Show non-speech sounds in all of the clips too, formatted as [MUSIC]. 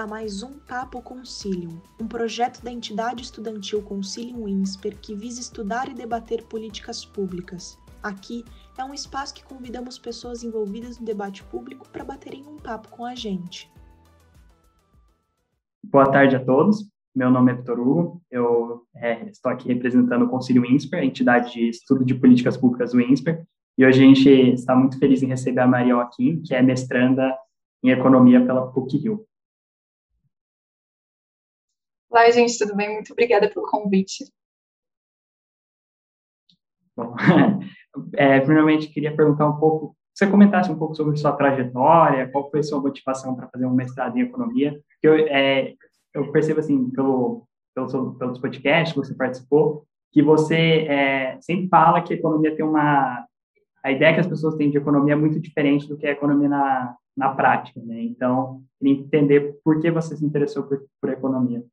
a mais um Papo Concilium, um projeto da entidade estudantil Concilium INSPER que visa estudar e debater políticas públicas. Aqui é um espaço que convidamos pessoas envolvidas no debate público para baterem um papo com a gente. Boa tarde a todos. Meu nome é Vitor Hugo. Eu é, estou aqui representando o Concílio INSPER, a entidade de estudo de políticas públicas do INSPER. E hoje a gente está muito feliz em receber a Maria Joaquim, que é mestranda em economia pela PUC-Rio. Olá, gente, tudo bem? Muito obrigada pelo convite. Bom, [LAUGHS] é, primeiramente queria perguntar um pouco, você comentasse um pouco sobre sua trajetória, qual foi sua motivação para fazer um mestrado em economia? Eu, é, eu percebo, assim, pelo, pelo, pelos podcasts que você participou, que você é, sempre fala que a economia tem uma... A ideia que as pessoas têm de economia é muito diferente do que é a economia na, na prática, né? Então, queria entender por que você se interessou por, por economia.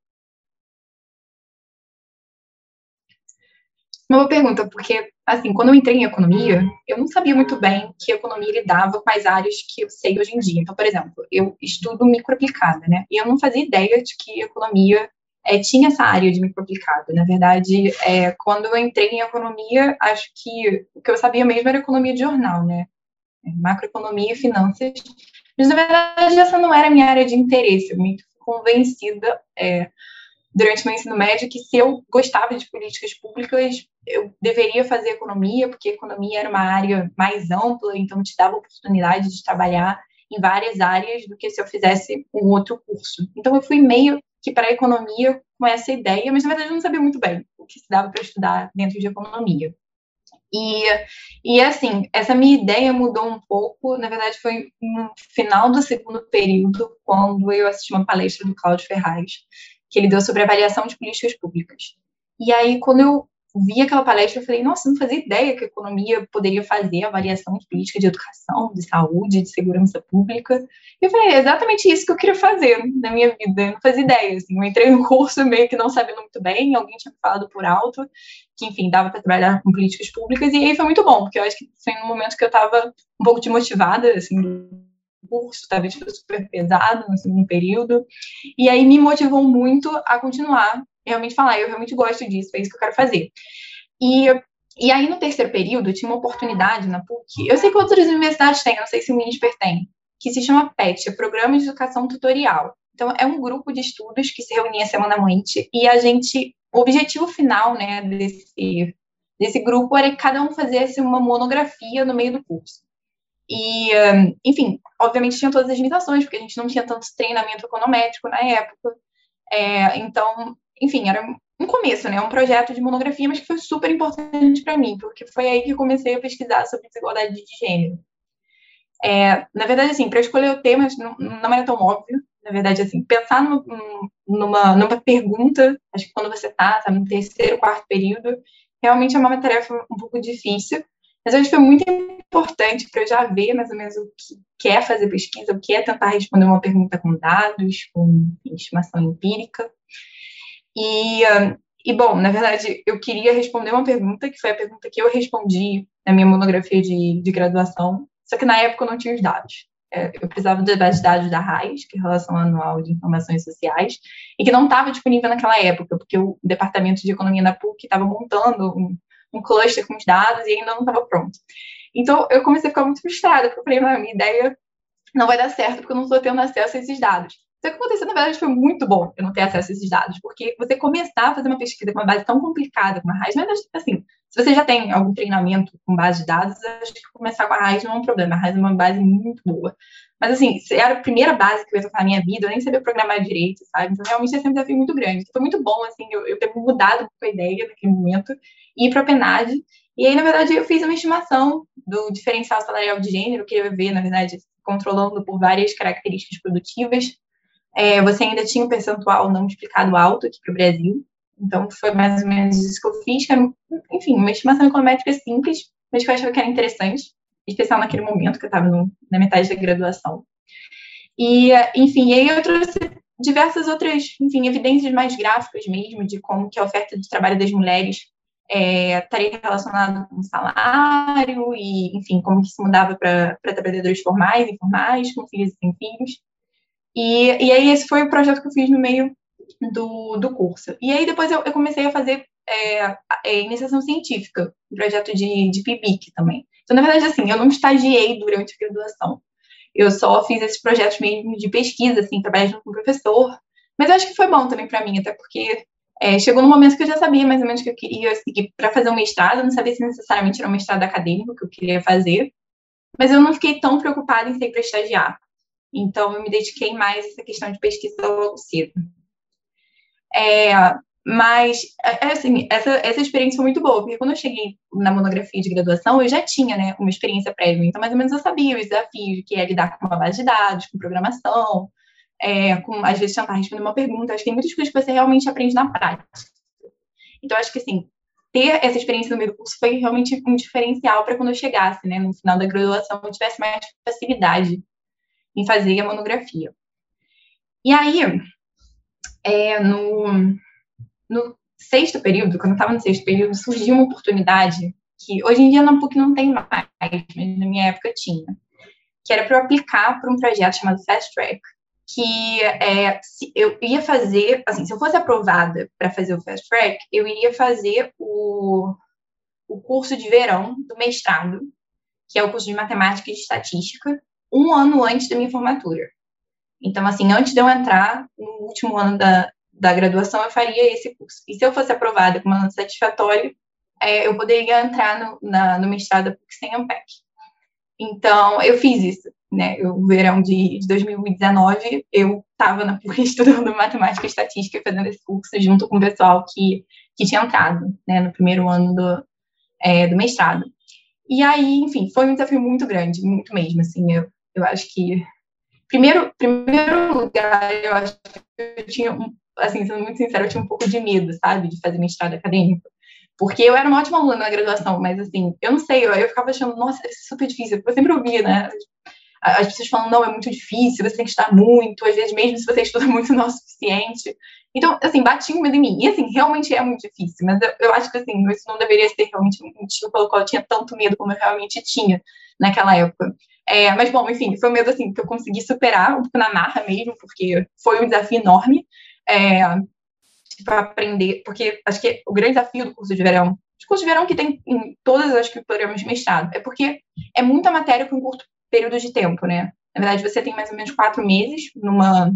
Uma boa pergunta, porque, assim, quando eu entrei em economia, eu não sabia muito bem que economia lidava com as áreas que eu sei hoje em dia. Então, por exemplo, eu estudo microaplicada, né? E eu não fazia ideia de que economia é, tinha essa área de microaplicada. Na verdade, é, quando eu entrei em economia, acho que o que eu sabia mesmo era economia de jornal, né? É, macroeconomia e finanças. Mas, na verdade, essa não era a minha área de interesse. Eu me convencida é, durante meu ensino médio que se eu gostava de políticas públicas, eu deveria fazer economia, porque economia era uma área mais ampla, então te dava oportunidade de trabalhar em várias áreas do que se eu fizesse um outro curso. Então eu fui meio que para a economia com essa ideia, mas na verdade eu não sabia muito bem o que se dava para estudar dentro de economia. E, e assim, essa minha ideia mudou um pouco, na verdade foi no final do segundo período, quando eu assisti uma palestra do Cláudio Ferraz, que ele deu sobre avaliação de políticas públicas. E aí, quando eu vi aquela palestra, eu falei, nossa, não fazia ideia que a economia poderia fazer avaliação de política de educação, de saúde, de segurança pública. E eu falei, é exatamente isso que eu queria fazer na minha vida. Eu não fazia ideia, assim, eu entrei no curso meio que não sabendo muito bem, alguém tinha falado por alto, que, enfim, dava para trabalhar com políticas públicas, e aí foi muito bom, porque eu acho que foi no momento que eu estava um pouco desmotivada, assim, curso, talvez foi super pesado no segundo período, e aí me motivou muito a continuar, realmente falar, eu realmente gosto disso, é isso que eu quero fazer. E, e aí no terceiro período, eu tinha uma oportunidade na PUC, eu sei que outras universidades têm, não sei se o MINSPER tem, que se chama PET, é Programa de Educação Tutorial. Então, é um grupo de estudos que se reunia semanalmente, e a gente, o objetivo final, né, desse, desse grupo era que cada um fizesse uma monografia no meio do curso. E, enfim, obviamente tinha todas as limitações, porque a gente não tinha tanto treinamento econométrico na época. É, então, enfim, era um começo, né? Um projeto de monografia, mas que foi super importante para mim, porque foi aí que eu comecei a pesquisar sobre desigualdade de gênero. É, na verdade, assim, para escolher o tema não, não era tão óbvio. Na verdade, assim, pensar numa, numa, numa pergunta, acho que quando você está tá no terceiro, quarto período, realmente é uma tarefa um pouco difícil. Mas acho que foi muito importante para eu já ver mais ou menos o que é fazer pesquisa, o que é tentar responder uma pergunta com dados, com estimação empírica. E, e, bom, na verdade, eu queria responder uma pergunta, que foi a pergunta que eu respondi na minha monografia de, de graduação, só que na época eu não tinha os dados. É, eu precisava de dados da RAIS, que é a Relação Anual de Informações Sociais, e que não estava disponível naquela época, porque o Departamento de Economia da PUC estava montando um, um cluster com os dados e ainda não estava pronto. Então, eu comecei a ficar muito frustrada, porque eu falei, minha ideia não vai dar certo, porque eu não estou tendo acesso a esses dados. Só que aconteceu, na verdade, foi muito bom eu não ter acesso a esses dados, porque você começar a fazer uma pesquisa com uma base tão complicada como a RAIS, mas assim, se você já tem algum treinamento com base de dados, acho que começar com a RAIS não é um problema. A RAIS é uma base muito boa. Mas, assim, era a primeira base que eu ia tocar na minha vida, eu nem sabia programar direito, sabe? Então, realmente, esse é um desafio muito grande. Foi muito bom, assim, eu, eu ter mudado pouco a ideia naquele momento e ir para a PENAD. E aí, na verdade, eu fiz uma estimação do diferencial salarial de gênero, que eu ia ver, na verdade, controlando por várias características produtivas. É, você ainda tinha um percentual não explicado alto aqui para o Brasil. Então, foi mais ou menos isso que eu fiz, que era, enfim, uma estimação econométrica simples, mas que eu achava que era interessante especial naquele momento que eu estava na metade da graduação. E, enfim, aí eu trouxe diversas outras, enfim, evidências mais gráficas mesmo de como que a oferta de trabalho das mulheres é, estaria relacionada com salário e, enfim, como que se mudava para trabalhadores formais, informais, com filhos e sem filhos. E, e aí esse foi o projeto que eu fiz no meio do, do curso. E aí depois eu, eu comecei a fazer é, é, iniciação científica, um projeto de, de PIBIC também. Então, na verdade, assim, eu não estagiei durante a graduação. Eu só fiz esses projetos mesmo de pesquisa, assim, trabalhar junto com o professor. Mas eu acho que foi bom também para mim, até porque é, chegou no momento que eu já sabia mais ou menos que eu queria seguir para fazer um mestrado. Eu não sabia se necessariamente era um mestrado acadêmico que eu queria fazer. Mas eu não fiquei tão preocupada em sair para estagiar. Então, eu me dediquei mais a essa questão de pesquisa logo cedo. É, mas, é, é assim, essa, essa experiência foi muito boa, porque quando eu cheguei na monografia de graduação, eu já tinha, né, uma experiência prévia. Então, mais ou menos, eu sabia os desafios, que é lidar com uma base de dados, com programação, é, com, às vezes, tentar responder uma pergunta. Acho que tem muitas coisas que você realmente aprende na prática. Então, acho que, assim, ter essa experiência no meio do curso foi realmente um diferencial para quando eu chegasse, né, no final da graduação, eu tivesse mais facilidade em fazer a monografia. E aí, é, no, no sexto período, quando eu estava no sexto período, surgiu uma oportunidade que hoje em dia na PUC não tem mais, mas na minha época tinha, que era para eu aplicar para um projeto chamado Fast Track, que é, eu ia fazer, assim, se eu fosse aprovada para fazer o Fast Track, eu iria fazer o, o curso de verão do mestrado, que é o curso de Matemática e de Estatística, um ano antes da minha formatura. Então, assim, antes de eu entrar no último ano da, da graduação, eu faria esse curso. E se eu fosse aprovada com uma nota satisfatória, é, eu poderia entrar no, na, no mestrado PUC sem AMPEC. Então, eu fiz isso, né? O verão de, de 2019, eu estava na PUC [LAUGHS] estudando matemática e estatística fazendo esse curso junto com o pessoal que, que tinha entrado, né, no primeiro ano do, é, do mestrado. E aí, enfim, foi um desafio muito grande, muito mesmo, assim, eu, eu acho que primeiro, primeiro lugar, eu acho que eu tinha assim, sendo muito sincera, eu tinha um pouco de medo, sabe, de fazer mestrado acadêmico. Porque eu era uma ótima aluna na graduação, mas assim, eu não sei, eu, eu ficava achando, nossa, ser super difícil, porque eu sempre ouvia, né? As pessoas falam, não, é muito difícil, você tem que estudar muito, às vezes mesmo se você estuda [LAUGHS] muito não é o suficiente. Então, assim, batia um medo em mim. E assim, realmente é muito difícil, mas eu, eu acho que assim, isso não deveria ser realmente um motivo pelo qual eu tinha tanto medo como eu realmente tinha naquela época. É, mas, bom, enfim, foi um medo assim que eu consegui superar um pouco na marra mesmo, porque foi um desafio enorme é, para aprender, porque acho que o grande desafio do curso de verão, o curso de verão que tem em todas as que programas de mestrado, é porque é muita matéria para um curto período de tempo, né? Na verdade, você tem mais ou menos quatro meses numa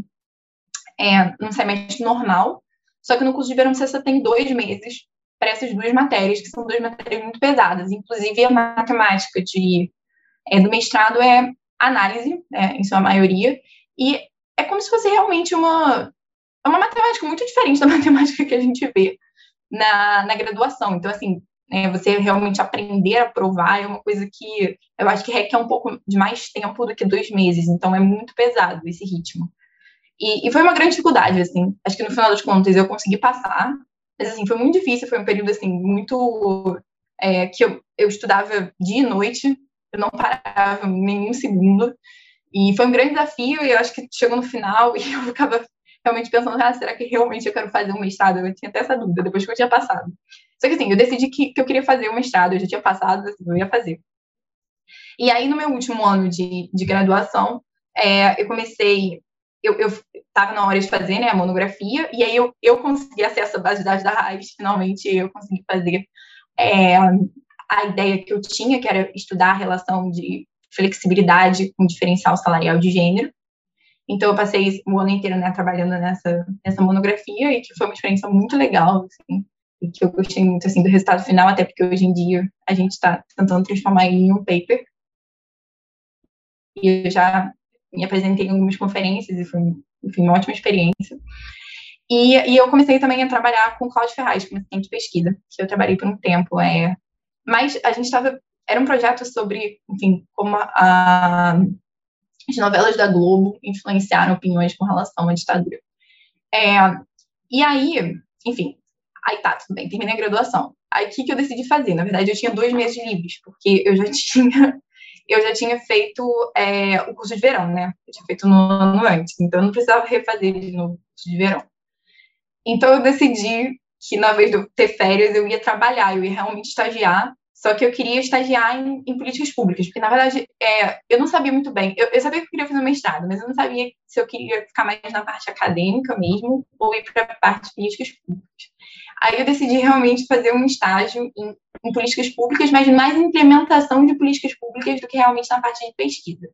é, num semestre normal, só que no curso de verão você só tem dois meses para essas duas matérias, que são duas matérias muito pesadas. Inclusive, a matemática de, é, do mestrado é análise, né, em sua maioria, e é como se fosse realmente uma é uma matemática muito diferente da [LAUGHS] matemática que a gente vê na, na graduação. Então, assim, né, você realmente aprender a provar é uma coisa que eu acho que requer um pouco de mais tempo do que dois meses. Então, é muito pesado esse ritmo. E, e foi uma grande dificuldade, assim. Acho que no final das contas eu consegui passar, mas, assim, foi muito difícil. Foi um período, assim, muito. É, que eu, eu estudava dia e noite, eu não parava nenhum segundo. E foi um grande desafio, e eu acho que chegou no final [LAUGHS] e eu ficava realmente pensando, ah, será que realmente eu quero fazer um mestrado? Eu tinha até essa dúvida depois que eu tinha passado. Só que assim, eu decidi que, que eu queria fazer um mestrado, eu já tinha passado, assim, eu ia fazer. E aí, no meu último ano de, de graduação, é, eu comecei, eu estava na hora de fazer né, a monografia, e aí eu, eu consegui acesso à base de dados da RAIS, finalmente eu consegui fazer é, a ideia que eu tinha, que era estudar a relação de flexibilidade com diferencial salarial de gênero. Então, eu passei o ano inteiro né, trabalhando nessa, nessa monografia e que foi uma experiência muito legal, assim, e que eu gostei muito assim, do resultado final, até porque hoje em dia a gente está tentando transformar ele em um paper. E eu já me apresentei em algumas conferências e foi enfim, uma ótima experiência. E, e eu comecei também a trabalhar com Cláudio Ferraz, como assistente de pesquisa, que eu trabalhei por um tempo. É, mas a gente estava. Era um projeto sobre, enfim, como a, as novelas da Globo influenciaram opiniões com relação à ditadura. É, e aí, enfim, aí tá, tudo bem, terminei a graduação. Aí o que, que eu decidi fazer? Na verdade, eu tinha dois meses livres, porque eu já [LAUGHS] tinha, eu já tinha feito é, o curso de verão, né? Eu tinha feito no ano antes, então eu não precisava refazer de novo o curso de verão. Então eu decidi que na vez de eu ter férias, eu ia trabalhar, eu ia realmente estagiar Só que eu queria estagiar em, em políticas públicas, porque, na verdade, é, eu não sabia muito bem. Eu, eu, sabia que eu queria fazer um mestrado, mas eu não sabia se eu queria ficar mais na parte acadêmica mesmo ou ir para a parte de políticas públicas. Aí eu decidi realmente fazer um estágio em, em políticas públicas, mas mais em implementação de políticas públicas do que realmente na parte de pesquisa.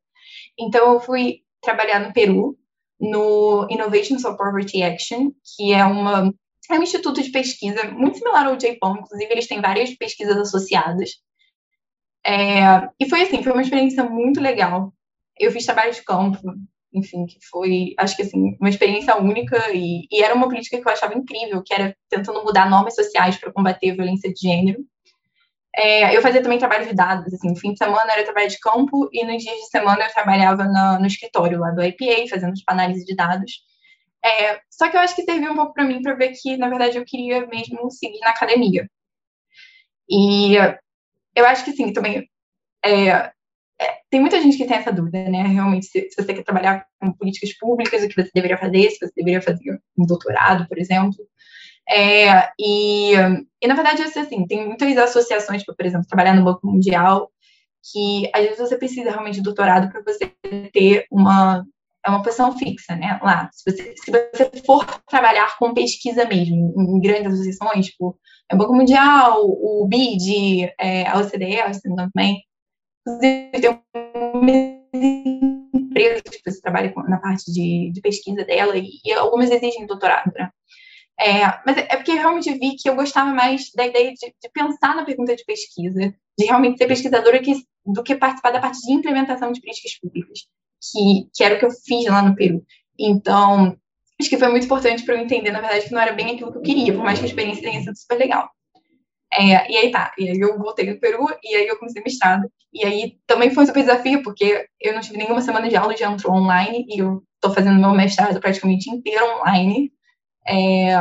Então, eu fui trabalhar no Peru, no Innovations for Poverty Action, que é uma é um instituto de pesquisa muito similar ao JPOM, inclusive eles têm várias pesquisas associadas. É, e foi assim, foi uma experiência muito legal. Eu fiz trabalho de campo, enfim, que foi, acho que assim, uma experiência única e, e era uma política que eu achava incrível, que era tentando mudar normas sociais para combater a violência de gênero. É, eu fazia também trabalho de dados, assim, fim de semana era trabalho de campo e nos dias de semana eu trabalhava no, no escritório lá do IPA, fazendo tipo, análise de dados. É, só que eu acho que serviu um pouco para mim para ver que, na verdade, eu queria mesmo seguir na academia. E eu acho que sim, também. É, é, tem muita gente que tem essa dúvida, né? Realmente, se, se, você quer trabalhar com políticas públicas, o que você deveria fazer, se você deveria fazer um doutorado, por exemplo. É, e, e, na verdade, assim, tem muitas associações, tipo, por exemplo, trabalhar no Banco Mundial, que às vezes você precisa realmente de doutorado para você ter uma é uma posição fixa, né? Lá, se você, se você for trabalhar com pesquisa mesmo, em grandes associações, tipo é o Banco Mundial, o BID, é, a OCDE, a OCDE também, inclusive tem empresas que você trabalha na parte de, de pesquisa dela e, e, algumas exigem doutorado, né? É, mas é porque eu realmente vi que eu gostava mais da ideia de, de pensar na pergunta de pesquisa, de realmente ser pesquisadora que, do que participar da parte de implementação de políticas públicas que, que era o que eu fiz lá no Peru. Então, acho que foi muito importante para eu entender, na verdade, que não era bem aquilo que eu queria, por mais que a experiência tenha sido super legal. É, e aí tá, e aí eu voltei no Peru, e aí eu comecei mestrado. E aí também foi um super desafio, porque eu não tive nenhuma semana de aula, já entrou online, e eu tô fazendo meu mestrado praticamente inteiro online. É,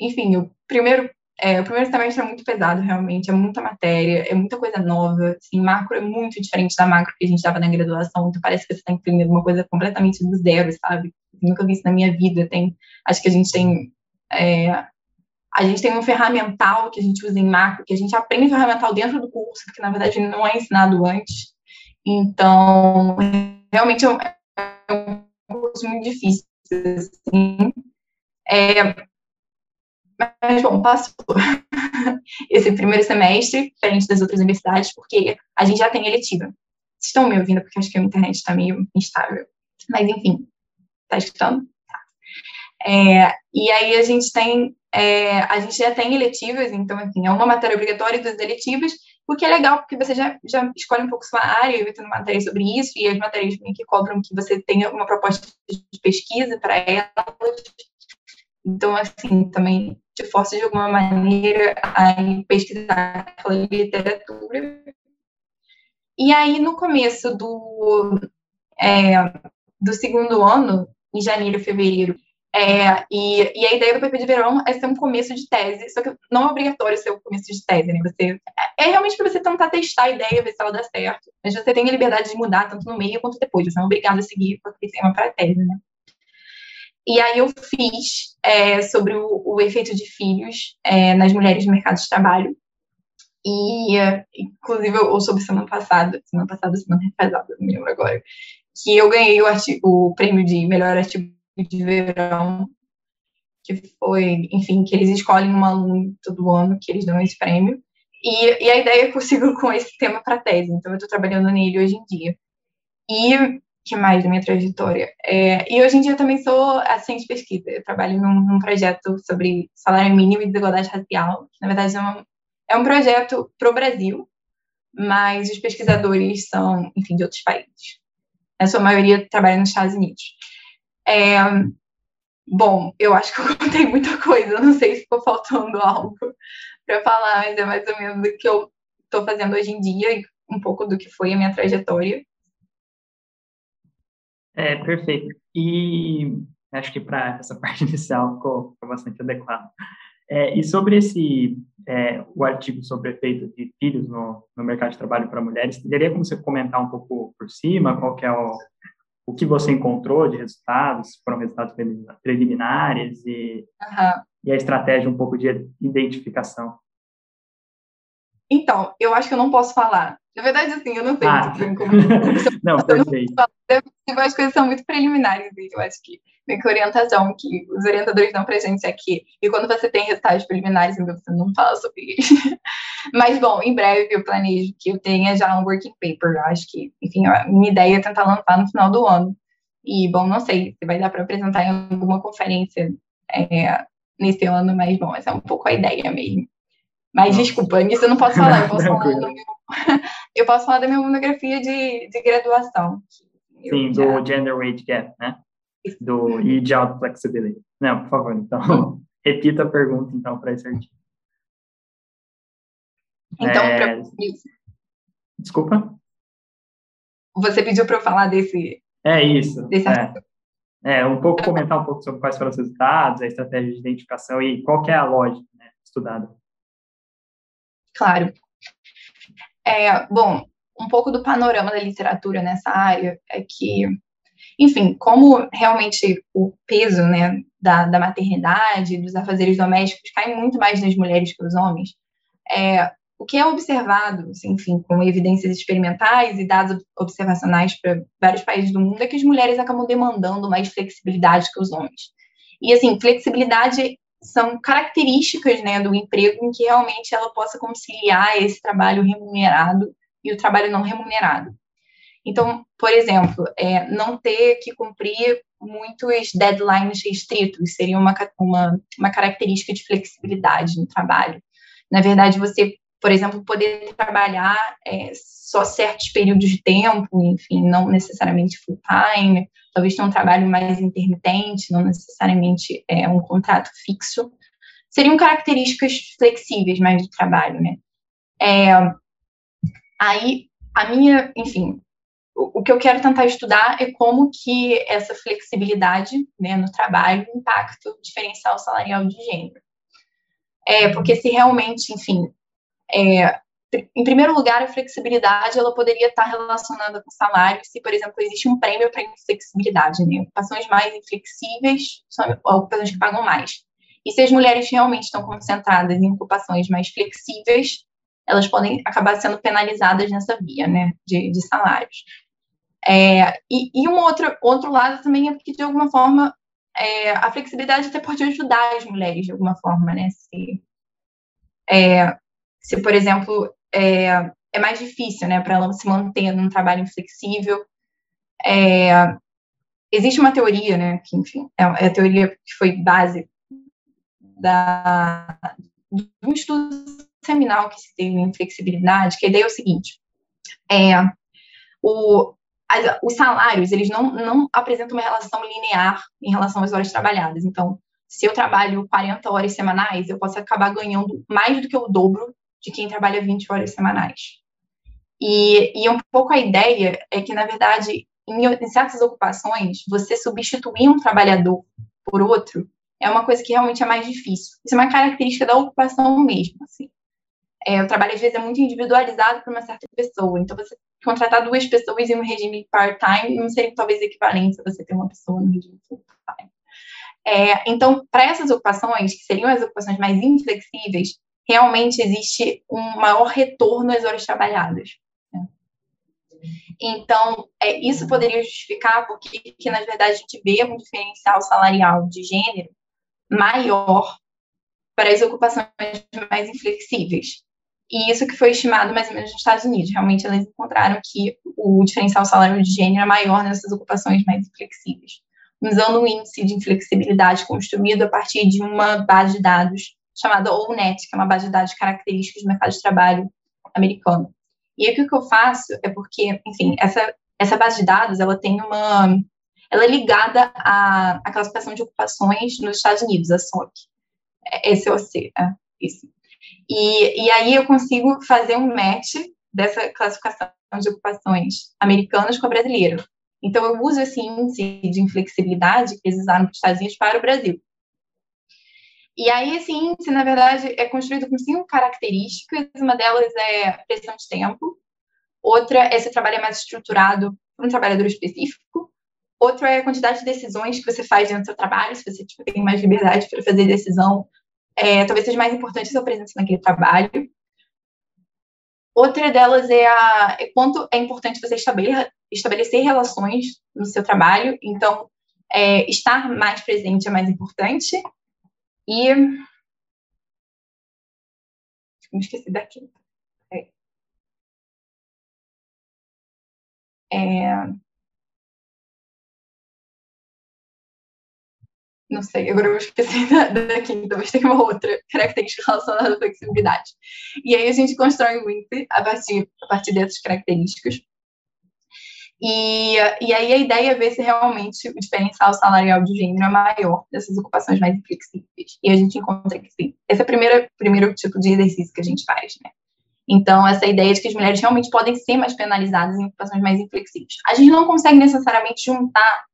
enfim, o primeiro é, o primeiro semestre é muito pesado, realmente, é muita matéria, é muita coisa nova, assim, macro é muito diferente da macro que a gente dava na graduação, então parece que você está aprendendo uma coisa completamente do zero, sabe? Nunca vi isso na minha vida, tem, acho que a gente tem, é, a gente tem um ferramental que a gente usa em macro, que a gente aprende ferramental dentro do curso, que na verdade não é ensinado antes, então, realmente é um, é um curso muito difícil, assim, é, mas, bom, passou [LAUGHS] esse primeiro semestre, diferente das outras universidades, porque a gente já tem eletiva. Vocês estão me ouvindo? Porque acho que a internet está meio instável. Mas, enfim, tá escutando? Tá. É, e aí a gente tem, é, a gente já tem eletivas, então, enfim, é uma matéria obrigatória das eletivas, o que é legal, porque você já, já escolhe um pouco sua área, eu tendo matéria sobre isso, e as matérias que cobram que você tenha uma proposta de pesquisa para elas. Então, assim, também te força de alguma maneira a pesquisar aquela literatura. E aí, no começo do, é, do segundo ano, em janeiro, fevereiro, é, e, e, a ideia do PP de verão é ser um começo de tese, só que não é obrigatório ser o começo de tese, né? Você, é, é realmente para você tentar testar a ideia, ver se ela dá certo. Mas você tem a liberdade de mudar tanto no meio quanto depois. Você não é obrigado a seguir aquele tema para a tese, né? E aí eu fiz é, sobre o, o, efeito de filhos é, nas mulheres no mercado de trabalho. E, inclusive, ou sobre semana passada, semana passada, semana retrasada, não me lembro agora, que eu ganhei o, artigo, o prêmio de melhor artigo de verão, que foi, enfim, que eles escolhem um aluno todo ano, que eles dão esse prêmio. E, e a ideia é possível com esse tema para tese, então eu estou trabalhando nele hoje em dia. E que mais da minha trajetória? É, e hoje em dia eu também sou assistente de pesquisa. Eu trabalho num, num, projeto sobre salário mínimo e desigualdade racial, que na verdade é um, é um projeto para o Brasil, mas os pesquisadores são, enfim, de outros países. A sua maioria trabalha nos Estados Unidos. É, bom, eu acho que eu [LAUGHS] contei muita coisa, não sei se ficou faltando algo para falar, mas é mais ou menos o que eu estou fazendo hoje em dia e um pouco do que foi a minha trajetória. É, perfeito. E acho que para essa [LAUGHS] parte inicial ficou, ficou bastante adequado. É, e sobre esse, é, o artigo sobre o efeito de filhos no, no mercado de trabalho para mulheres, teria como você comentar um pouco por cima, qual que é o, o que você encontrou de resultados, foram resultados preliminares e, uhum. e a estratégia um pouco de identificação? então, eu acho que eu não posso falar. Na verdade, assim, eu não sei ah. como. [LAUGHS] não, perfeito. Tipo, as coisas são muito preliminares, eu acho que meio que orientação que os orientadores dão pra gente aqui. E quando você tem resultados preliminares, você não fala sobre eles. [LAUGHS] Mas, bom, em breve eu planejo que eu tenha já um working paper. Eu acho que, enfim, a minha ideia é tentar lançar no final do ano. E, bom, não sei se vai dar para apresentar em alguma conferência é, nesse ano, mas, bom, essa é um pouco a ideia mesmo. Mas desculpa, nisso eu não posso falar. Eu posso, falar, meu, [LAUGHS] eu posso falar da minha monografia de, de graduação. Sim, já... do Gender Wage Gap, né? Do, e de Auto Flexibility. Não, por favor, então, uhum. [LAUGHS] repita a pergunta, então, para esse artigo. Então, é... pra... Desculpa? Você pediu para eu falar desse... É isso. Desse é. é. um pouco comentar um pouco sobre quais foram os resultados, a estratégia de identificação e qual é a lógica né, estudada. Claro. É, bom, um pouco do panorama da literatura nessa área é que, enfim, como realmente o peso né, da, da maternidade, dos afazeres domésticos cai muito mais nas mulheres que nos homens, é, o que é observado, enfim, com evidências experimentais e dados observacionais para vários países do mundo, é que as mulheres acabam demandando mais flexibilidade que os homens. E, assim, flexibilidade são características né, do emprego em que realmente ela possa conciliar esse trabalho remunerado e o trabalho não remunerado. Então, por exemplo, é, não ter que cumprir muitos deadlines restritos seria uma, uma, uma característica de flexibilidade no trabalho. Na verdade, você, por exemplo, poder trabalhar é, só certos períodos de tempo, enfim, não necessariamente full time, talvez ter um trabalho mais intermitente, não necessariamente é, um contrato fixo, seriam características flexíveis mais do trabalho, né? É, aí, a minha, enfim, o, o, que eu quero tentar estudar é como que essa flexibilidade né, no trabalho impacta o diferencial salarial de gênero. É, porque se realmente, enfim, é, em primeiro lugar, a flexibilidade ela poderia estar relacionada com salário, se, por exemplo, existe um prêmio para inflexibilidade, né? Ocupações mais inflexíveis são ocupações que pagam mais. E se as mulheres realmente estão concentradas em ocupações mais flexíveis, elas podem acabar sendo penalizadas nessa via, né, de, de salários. É, e, e um outro, outro lado também é que, de alguma forma, é, a flexibilidade até pode ajudar as mulheres, de alguma forma, né, se, é, se por exemplo, é, é mais difícil, né, para ela se manter num trabalho inflexível. É, existe uma teoria, né, que, enfim, é, é a teoria que foi base da, de um estudo seminal que se teve em flexibilidade, que a ideia é o seguinte, é, o, os salários, eles não, não apresentam uma relação linear em relação às horas trabalhadas. Então, se eu trabalho 40 horas semanais, eu posso acabar ganhando mais do que o dobro de quem trabalha 20 horas semanais. E, e um pouco a ideia é que, na verdade, em, em certas ocupações, você substituir um trabalhador por outro é uma coisa que realmente é mais difícil. Isso é uma característica da ocupação mesmo, assim. É, o trabalho, às vezes, é muito individualizado para uma certa pessoa. Então, você contratar duas pessoas em um regime part-time não seria, talvez, equivalente a você ter uma pessoa no regime full-time. É, então, para essas ocupações, que seriam as ocupações mais inflexíveis, realmente existe um maior retorno às horas trabalhadas. Né? Então, é, isso poderia justificar porque, que, na verdade, a gente vê um diferencial salarial de gênero maior para as ocupações mais inflexíveis. E isso que foi estimado mais ou menos nos Estados Unidos. Realmente, eles encontraram que o diferencial salarial de gênero é maior nessas ocupações mais inflexíveis, usando um índice de inflexibilidade construído a partir de uma base de dados chamada ONET, que é uma base de dados de características do mercado de trabalho americano. E aí, o que eu faço é porque, enfim, essa, essa base de dados, ela tem uma... Ela é ligada à, à classificação de ocupações nos Estados Unidos, a SOC. É, SOC, é, isso. E, e aí eu consigo fazer um match dessa classificação de ocupações americanas com a brasileira. Então, eu uso esse índice de inflexibilidade que eles usaram para os Estados Unidos para o Brasil. E aí, esse índice, na verdade, é construído com cinco características. Uma delas é pressão de tempo. Outra é se o trabalho é mais estruturado para um trabalhador específico. Outra é a quantidade de decisões que você faz dentro do seu trabalho, se você tipo, tem mais liberdade para fazer decisão. É, talvez seja mais importante a sua presença naquele trabalho. outra delas é, a, é quanto é importante você estabelecer, estabelecer relações no seu trabalho. Então, é, estar mais presente é mais importante. E. Me esqueci daqui. É. É... Não sei, agora eu esqueci da, da quinta, mas tem uma outra característica relacionada à flexibilidade. E aí a gente constrói o índice a partir, a partir dessas características. E, e aí a ideia é ver se realmente o diferencial salarial de gênero é maior dessas ocupações mais inflexíveis. E a gente encontra que sim. Esse é o primeiro, primeiro tipo de exercício que a gente faz, né? Então, essa ideia de que as mulheres realmente podem ser mais penalizadas em ocupações mais inflexíveis. A gente não consegue necessariamente juntar,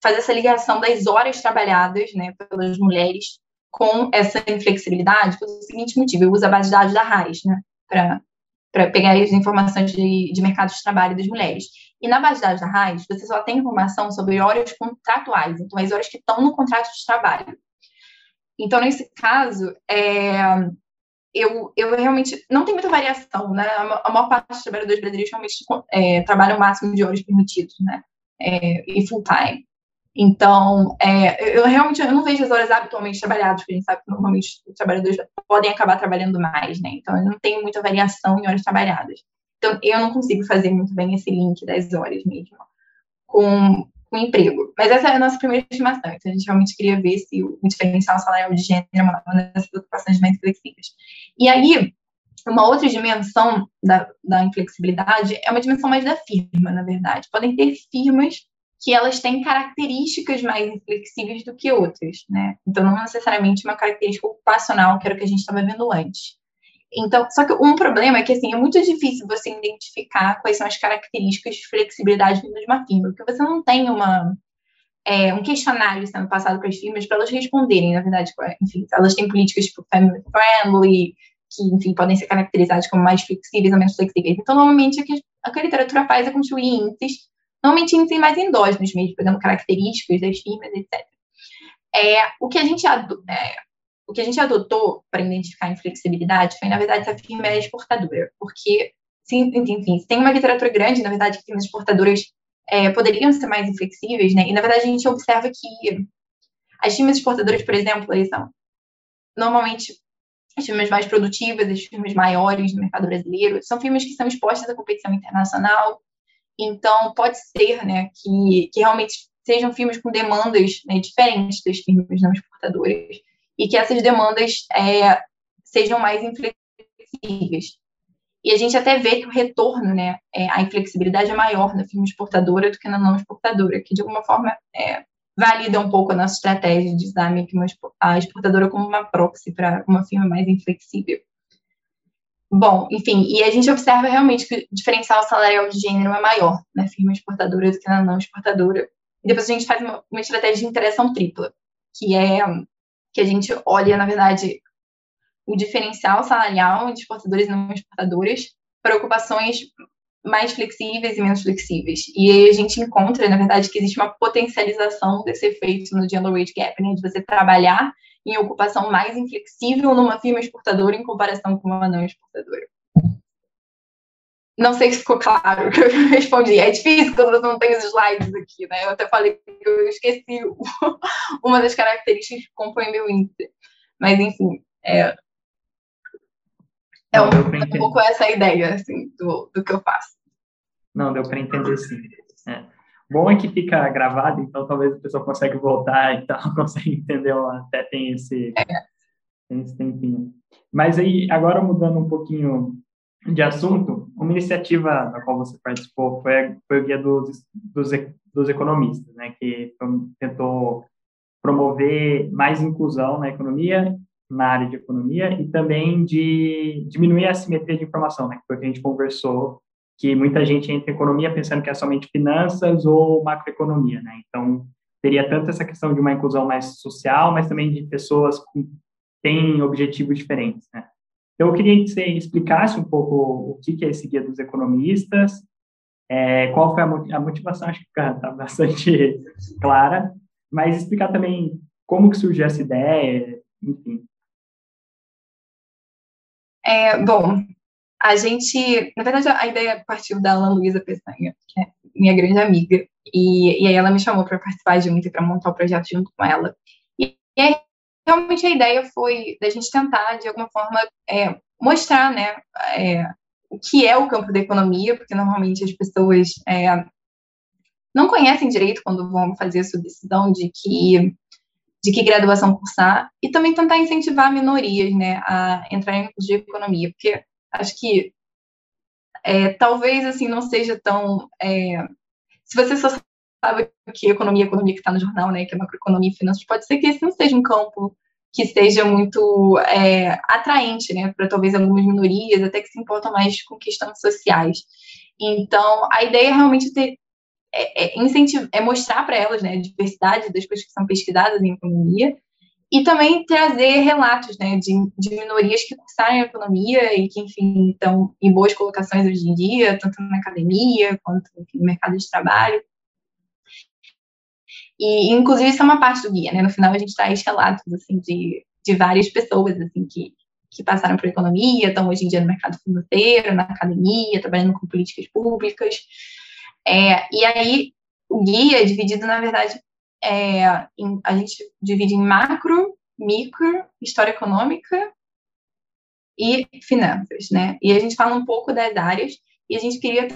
fazer essa ligação das horas trabalhadas né, pelas mulheres com essa inflexibilidade pelo seguinte motivo: eu uso a base de dados da RAIS né, para pegar as informações de, de mercado de trabalho das mulheres. E na base de dados da RAIS, você só tem informação sobre horas contratuais, então as horas que estão no contrato de trabalho. Então, nesse caso, é, eu, eu realmente não tem muita variação, né? A maior parte dos trabalhadores brasileiros realmente é, trabalham o máximo de horas permitidos, né? É, e full time. Então, é, eu realmente eu não vejo as horas habitualmente trabalhadas, porque a gente sabe que normalmente os trabalhadores podem acabar trabalhando mais, né? Então, eu não tenho muita variação em horas trabalhadas. Então, eu não consigo fazer muito bem esse link das horas mesmo com, com emprego. Mas essa é a nossa primeira estimação. Então, a gente realmente queria ver se o diferencial salarial de gênero é uma das preocupações mais flexíveis. E aí, uma outra dimensão da, da inflexibilidade é uma dimensão mais da firma, na verdade. Podem ter firmas que elas têm características mais inflexíveis do que outras, né? Então, não necessariamente uma característica ocupacional, que era o que a gente estava vendo antes. Então, só que um problema é que, assim, é muito difícil você identificar quais são as características de flexibilidade de uma firma, porque você não tem uma, é, um questionário sendo passado para as firmas para elas responderem, na verdade, enfim, elas têm políticas tipo family friendly, que, enfim, podem ser caracterizadas como mais flexíveis ou menos flexíveis. Então, normalmente, o que a literatura faz é construir índices normalmente índices mais endógenos mesmo, pegando características das firmas, etc. É, o, que a gente é, o que a gente adotou para identificar inflexibilidade foi, na verdade, se a firma é exportadora, porque, sim, enfim, se tem uma literatura grande, na verdade, que firmas exportadoras é, poderiam ser mais inflexíveis, né? E, na verdade, a gente observa que as firmas exportadoras, por exemplo, são normalmente as firmas mais produtivas, as firmas maiores do mercado brasileiro, são firmas que são expostas à competição internacional, então, pode ser né, que, que realmente sejam firmas com demandas né, diferentes das firmas não exportadoras e que essas demandas é, sejam mais inflexíveis. E a gente até vê que o retorno, né, é, a inflexibilidade é maior na firma exportadora do que na não exportadora, que de alguma forma é, valida um pouco a nossa estratégia de usar a exportadora como uma proxy para uma firma mais inflexível. Bom, enfim, e a gente observa realmente que o diferencial salarial de gênero é maior na firma exportadora do que na não exportadora. E depois a gente faz uma, uma estratégia de interação tripla, que é que a gente olha, na verdade, o diferencial salarial de exportadores e não exportadoras para ocupações mais flexíveis e menos flexíveis. E aí a gente encontra, na verdade, que existe uma potencialização desse efeito no gender wage gap, né, de você trabalhar em ocupação mais inflexível numa firma exportadora em comparação com uma não exportadora. Não sei se ficou claro o que eu [LAUGHS] respondi. É difícil quando você não tem os slides aqui, né? Eu até falei que eu esqueci [LAUGHS] uma das características que compõem meu índice. Mas, enfim, é, é um, um pouco essa ideia, assim, do, do que eu faço. Não, deu para entender sim. É. Bom é que fica gravado, então talvez a pessoa consiga voltar e tal, [LAUGHS] consegue entender, até tem esse, é. tem esse tempinho. Mas aí, agora mudando um pouquinho de assunto, uma iniciativa da qual você participou foi, foi o Guia dos, dos, dos Economistas, né, que tentou promover mais inclusão na economia, na área de economia, e também de diminuir a assimetria de informação, né, que foi o que a gente conversou que muita gente entra em economia pensando que é somente finanças ou macroeconomia, né? Então, teria tanto essa questão de uma inclusão mais social, mas também de pessoas que têm objetivos diferentes, né? Então, eu queria que você explicasse um pouco o que é esse guia dos economistas, é, qual foi a motivação, acho que está bastante [LAUGHS] clara, mas explicar também como que surgiu essa ideia, enfim. É, bom, a gente, na verdade, a ideia partiu da Ana Luísa Peçanha, que é minha grande amiga, e, e aí ela me chamou para participar junto e para montar o projeto junto com ela. E, e aí, realmente a ideia foi da gente tentar, de alguma forma, é, mostrar, né, é, o que é o campo da economia, porque normalmente as pessoas é, não conhecem direito quando vão fazer a sua decisão de que de que graduação cursar e também tentar incentivar minorias, né, a entrar em curso de economia, porque acho que é, talvez assim não seja tão é, se você só sabe que economia, economia que está no jornal, né, que é macroeconomia e finanças, pode ser que esse não seja um campo que seja muito é, atraente, né, para talvez algumas minorias, até que se importam mais com questões sociais. Então, a ideia é realmente ter, é, é, incentivar, é mostrar para elas, né, a diversidade das coisas que são pesquisadas em economia, e também trazer relatos, né, de, de minorias que cursaram economia e que, enfim, estão em boas colocações hoje em dia, tanto na academia quanto enfim, no mercado de trabalho. E, inclusive, isso é uma parte do guia, né? No final, a gente traz relatos, assim, de, de várias pessoas, assim, que, que passaram por economia, estão hoje em dia no mercado financeiro, na academia, trabalhando com políticas públicas. É, e aí, o guia é dividido, na verdade, é, em, a gente divide em macro, micro, história econômica e finanças, né? E a gente fala um pouco das áreas e a gente queria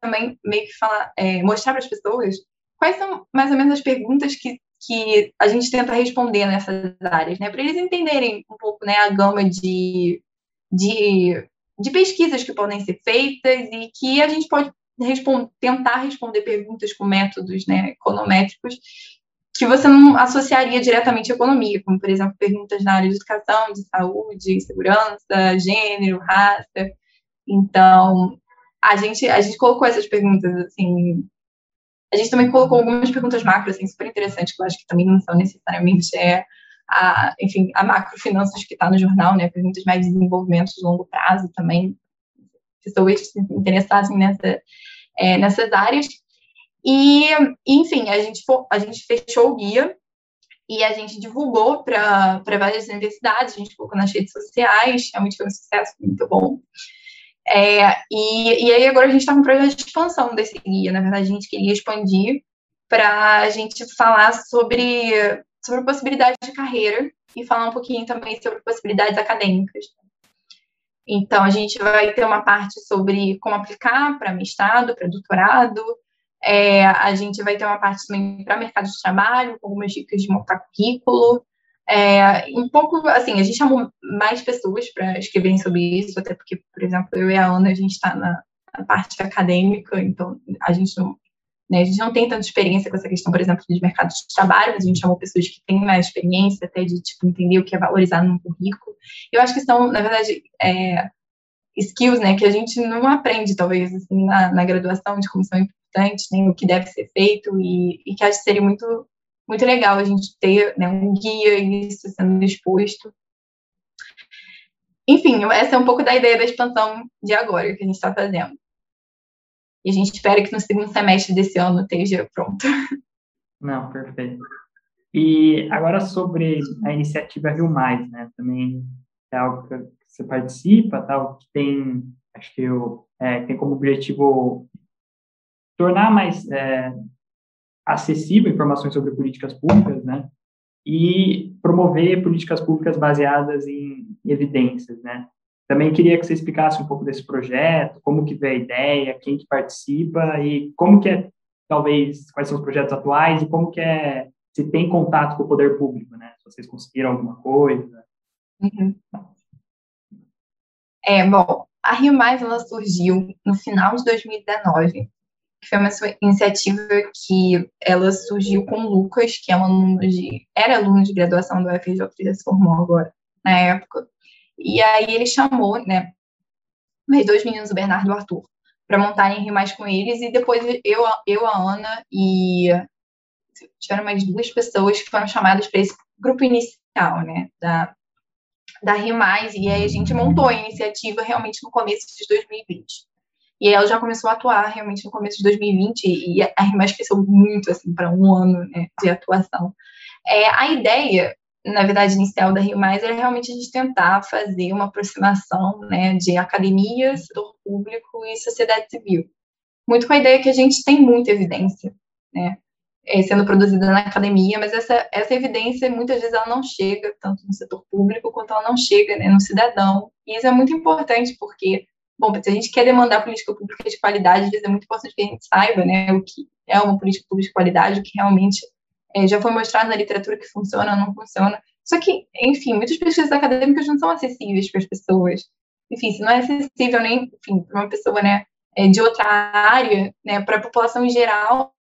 também meio que falar, é, mostrar para as pessoas quais são mais ou menos as perguntas que, que a gente tenta responder nessas áreas, né? Para eles entenderem um pouco, né, a gama de, de, de pesquisas que podem ser feitas e que a gente pode respond, tentar responder perguntas com métodos né, econométricos que você não associaria diretamente à economia, como, por exemplo, perguntas na área de educação, de saúde, segurança, gênero, raça. Então, a gente, a gente colocou essas perguntas, assim, a gente também colocou algumas perguntas macro, assim, super interessantes, que eu acho que também não são necessariamente é, a, enfim, a macrofinanças que está no jornal, né, perguntas mais de desenvolvimento de longo prazo também, pessoas que se interessassem nessa, é, nessas áreas. E, enfim, a gente, a gente fechou o guia e a gente divulgou para várias universidades, a gente colocou nas redes sociais, realmente foi um sucesso muito bom. É, e, e aí agora a gente está com um projeto de expansão desse guia. Na verdade, a gente queria expandir para a gente falar sobre, sobre possibilidades de carreira e falar um pouquinho também sobre possibilidades acadêmicas. Então, a gente vai ter uma parte sobre como aplicar para mestrado, para doutorado. É, a gente vai ter uma parte também para mercado de trabalho, com algumas dicas de montar currículo. É, um pouco, assim, a gente chamou mais pessoas para escreverem sobre isso, até porque, por exemplo, eu e a Ana, a gente está na, na, parte acadêmica, então a gente não, né, a gente não tem tanta experiência com essa questão, por exemplo, de mercado de trabalho, mas a gente chamou pessoas que têm mais experiência, até de, tipo, entender o que é valorizar num currículo. Eu acho que são, na verdade, é, skills, né, que a gente não aprende, talvez, assim, na, na graduação, de como são importantes, nem o que deve ser feito, e, e que acho que seria muito muito legal a gente ter né, um guia isso sendo exposto. Enfim, essa é um pouco da ideia da expansão de agora que a gente está fazendo. E a gente espera que no segundo semestre desse ano esteja pronto. Não, perfeito. E agora sobre a iniciativa Rio Mais, né? Também é algo que você participa, tal, que tem, acho que eu, é, tem como objetivo tornar mais é, acessível informações sobre políticas públicas, né? E promover políticas públicas baseadas em evidências, né? Também queria que você explicasse um pouco desse projeto, como que veio a ideia, quem que participa e como que é, talvez, quais são os projetos atuais e como que é, se tem contato com o poder público, né? Se vocês conseguiram alguma coisa. Uhum. É, bom, a Rio Mais, ela surgiu no final de 2019, que foi uma iniciativa que ela surgiu com o Lucas, que é um aluno de, era aluno de graduação do UFRJ, que se formou agora, na época. E aí ele chamou, né, mais dois meninos, o Bernardo e o Arthur, para montarem rimais com eles, e depois eu, eu, a Ana e tiveram mais duas pessoas que foram chamadas para esse grupo inicial, né, da, da Rimais, e aí a gente montou a iniciativa realmente no começo de 2020. E ela já começou a atuar realmente no começo de 2020 e a Rimas cresceu muito, assim, para um ano né, de atuação. É, a ideia na verdade, inicial da Rio Mais era realmente a gente tentar fazer uma aproximação né, de academia, setor público e sociedade civil. Muito com a ideia que a gente tem muita evidência, né, é, sendo produzida na academia, mas essa, essa evidência, muitas vezes, ela não chega tanto no setor público quanto ela não chega né, no cidadão. E isso é muito importante, porque, bom, se a gente quer demandar política pública de qualidade, é muito importante que a gente saiba né, o que é uma política pública de qualidade, o que realmente é, já foi mostrado na literatura que funciona não funciona. Só que, enfim, muitas pesquisas acadêmicas não são acessíveis para as pessoas. Enfim, se não é acessível nem, para uma pessoa, né, é, de outra área, né, para a população em geral,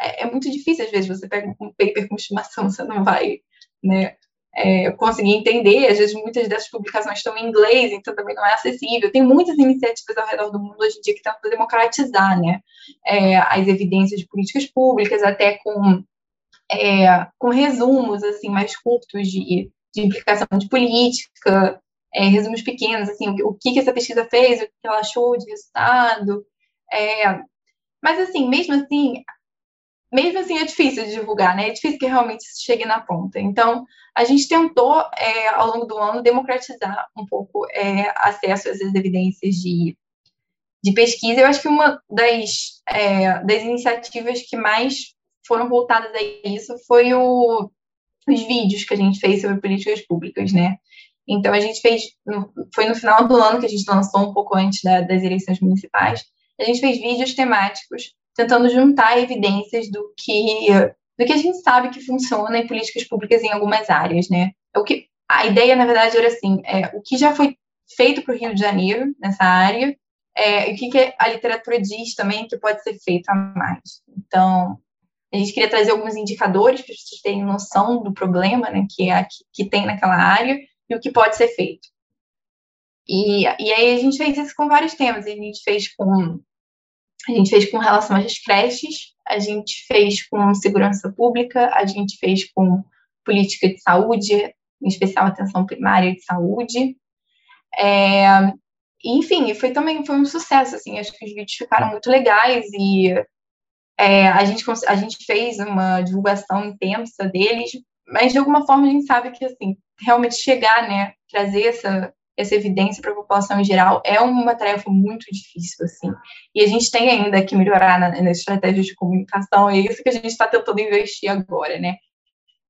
é, é, muito difícil, às vezes, você pega um paper com estimação, você não vai, né, é, conseguir entender, às vezes muitas dessas publicações estão em inglês, então também não é acessível. Tem muitas iniciativas ao redor do mundo hoje em dia que tentam democratizar né, é, as evidências de políticas públicas, até com é, com resumos assim mais curtos de, de implicação de política, é, resumos pequenos, assim, o, o, que, que essa pesquisa fez, o que ela achou de resultado. É, mas, assim, mesmo assim, mesmo assim é difícil de divulgar, né? É difícil que realmente chegue na ponta. Então, a gente tentou, é, ao longo do ano, democratizar um pouco é, acesso a essas evidências de, de pesquisa. Eu acho que uma das, é, das iniciativas que mais foram voltadas a isso foi o, os vídeos que a gente fez sobre políticas públicas, né? Então, a gente fez, foi no final do ano que a gente lançou, um pouco antes da, das eleições municipais, a gente fez vídeos temáticos tentando juntar evidências do que, do que a gente sabe que funciona em políticas públicas em algumas áreas, né? É o que, a ideia, na verdade, era assim, é, o que já foi feito para o Rio de Janeiro, nessa área, é, e o que, que a literatura diz também que pode ser feito a mais. Então, a gente queria trazer alguns indicadores para vocês terem noção do problema né, que, é, que, que tem naquela área e o que pode ser feito. E, e aí a gente fez isso com vários temas. A gente fez com a gente fez com relação às creches, a gente fez com segurança pública, a gente fez com política de saúde, em especial atenção primária de saúde. É, enfim, foi também foi um sucesso, assim, acho que os vídeos ficaram muito legais e é, a, gente, a gente fez uma divulgação intensa deles, mas de alguma forma a gente sabe que, assim, realmente chegar, né, trazer essa, essa evidência para a população em geral é uma tarefa muito difícil, assim. E a gente tem ainda que melhorar na, nas estratégias de comunicação, e é isso que a gente está tentando investir agora, né,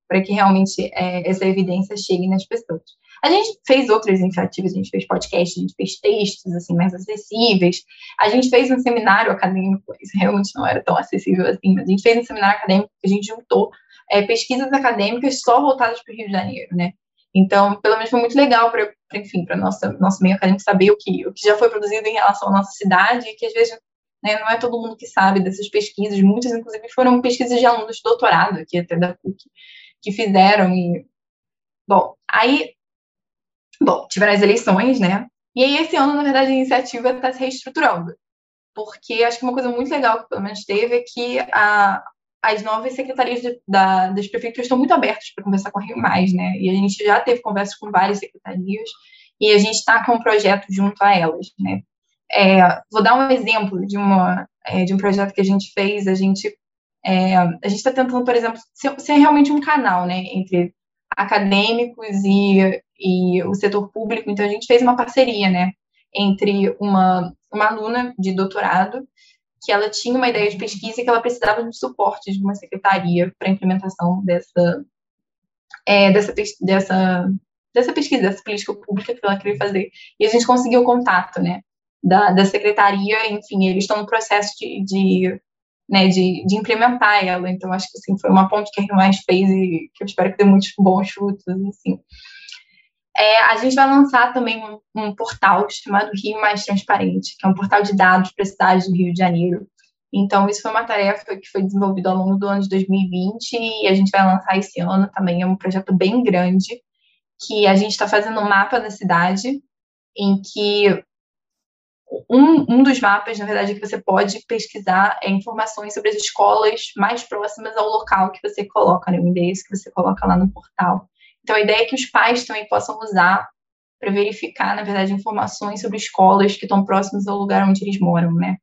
para que realmente é, essa evidência chegue nas pessoas. A gente fez outras iniciativas, a gente fez podcast, a gente fez textos, assim, mais acessíveis. A gente fez um seminário acadêmico, isso realmente não era tão acessível assim, mas a gente fez um seminário acadêmico que a gente juntou é, pesquisas acadêmicas só voltadas para o Rio de Janeiro, né? Então, pelo menos foi muito legal para, enfim, para nosso meio acadêmico saber o que, o que já foi produzido em relação à nossa cidade, que às vezes né, não é todo mundo que sabe dessas pesquisas, muitas, inclusive, foram pesquisas de alunos de doutorado aqui até da PUC, que fizeram, e, bom, aí Bom, tiveram as eleições, né? E aí, esse ano, na verdade, a iniciativa está se reestruturando. Porque acho que uma coisa muito legal que pelo menos teve é que a, as novas secretarias de, da, das prefeituras estão muito abertas para conversar com a Rio Mais, né? E a gente já teve conversas com várias secretarias e a gente está com um projeto junto a elas, né? É, vou dar um exemplo de, uma, é, de um projeto que a gente fez. A gente é, a gente está tentando, por exemplo, ser, ser, realmente um canal, né, entre acadêmicos e, e o setor público. Então, a gente fez uma parceria, né, entre uma, uma aluna de doutorado, que ela tinha uma ideia de pesquisa e que ela precisava de suporte de uma secretaria para a implementação dessa, é, dessa, dessa, dessa pesquisa, dessa política pública que ela queria fazer. E a gente conseguiu o contato, né, da, da secretaria, enfim, eles estão no processo de, de né, de, de implementar ela. Então, acho que assim, foi uma ponte que a Mais fez e que eu espero que dê muitos bons frutos. Assim. É, a gente vai lançar também um, um, portal chamado Rio Mais Transparente, que é um portal de dados para a cidade do Rio de Janeiro. Então, isso foi uma tarefa que foi desenvolvida ao longo do ano de 2020 e a gente vai lançar esse ano também. É um projeto bem grande, que a gente está fazendo um mapa da cidade, em que um, um dos mapas, na verdade, que você pode pesquisar é informações sobre as escolas mais próximas ao local que você coloca, né, o endereço que você coloca lá no portal. Então, a ideia é que os pais também possam usar para verificar, na verdade, informações sobre escolas que estão próximas ao lugar onde eles moram, né?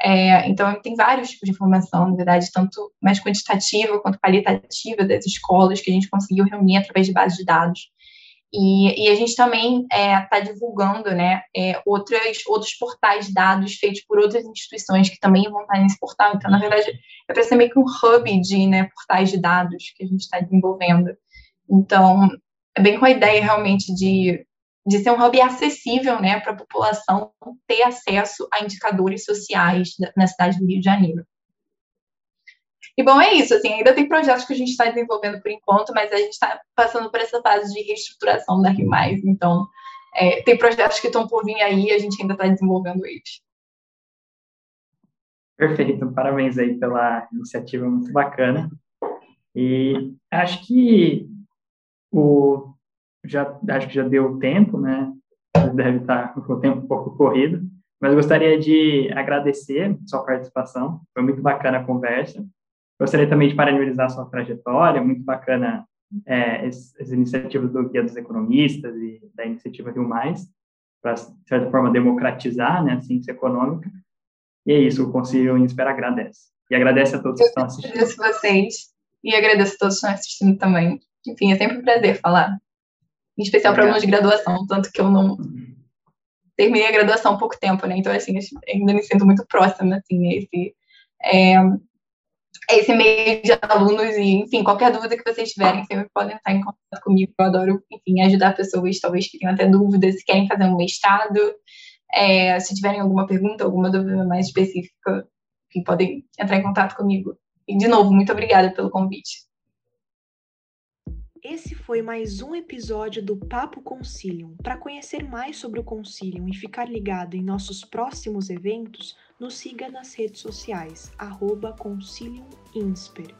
É, então, tem vários tipos de informação, na verdade, tanto mais quantitativa quanto qualitativa das escolas que a gente conseguiu reunir através de bases de dados. E, e a gente também está é, tá divulgando né, é, outras, outros portais de dados feitos por outras instituições que também vão estar nesse portal. Então, na verdade, é para ser meio que um hub de né, portais de dados que a gente está desenvolvendo. Então, é bem com a ideia realmente de, de ser um hub acessível né, para a população ter acesso a indicadores sociais na cidade do Rio de Janeiro. E bom, é isso, assim, ainda tem projetos que a gente está desenvolvendo por enquanto, mas a gente está passando por essa fase de reestruturação da RIMAIS, então é, tem projetos que estão por vir aí e a gente ainda está desenvolvendo eles. Perfeito, parabéns aí pela iniciativa muito bacana. E acho que o já acho que já deu tempo, né? Deve estar com o tempo um pouco corrido, mas gostaria de agradecer sua participação. Foi muito bacana a conversa. Gostaria também de parabenizar sua trajetória, muito bacana é, as iniciativas do Guia dos Economistas e da iniciativa Rio Mais, para, de certa forma, democratizar né, a ciência econômica. E é isso, o Conselho Insper agradece. E agradece a todos que estão assistindo. Eu agradeço vocês e agradeço a todos que estão assistindo também. Enfim, é sempre um prazer falar. Em especial para alunos de graduação, tanto que eu não terminei a graduação há pouco tempo, né? Então, assim, ainda me sinto muito próxima, assim, a esse, é, esse meio de alunos e, enfim, qualquer dúvida que vocês tiverem, sempre podem estar em contato comigo. Eu adoro, enfim, ajudar pessoas, talvez que tenham até dúvidas, se querem fazer um mestrado, é, se tiverem alguma pergunta, alguma dúvida mais específica, enfim, podem entrar em contato comigo. E, de novo, muito obrigada pelo convite. Esse foi mais um episódio do Papo Concilium. Para conhecer mais sobre o Concilium e ficar ligado em nossos próximos eventos, nos siga nas redes sociais, arroba Concilium Insper.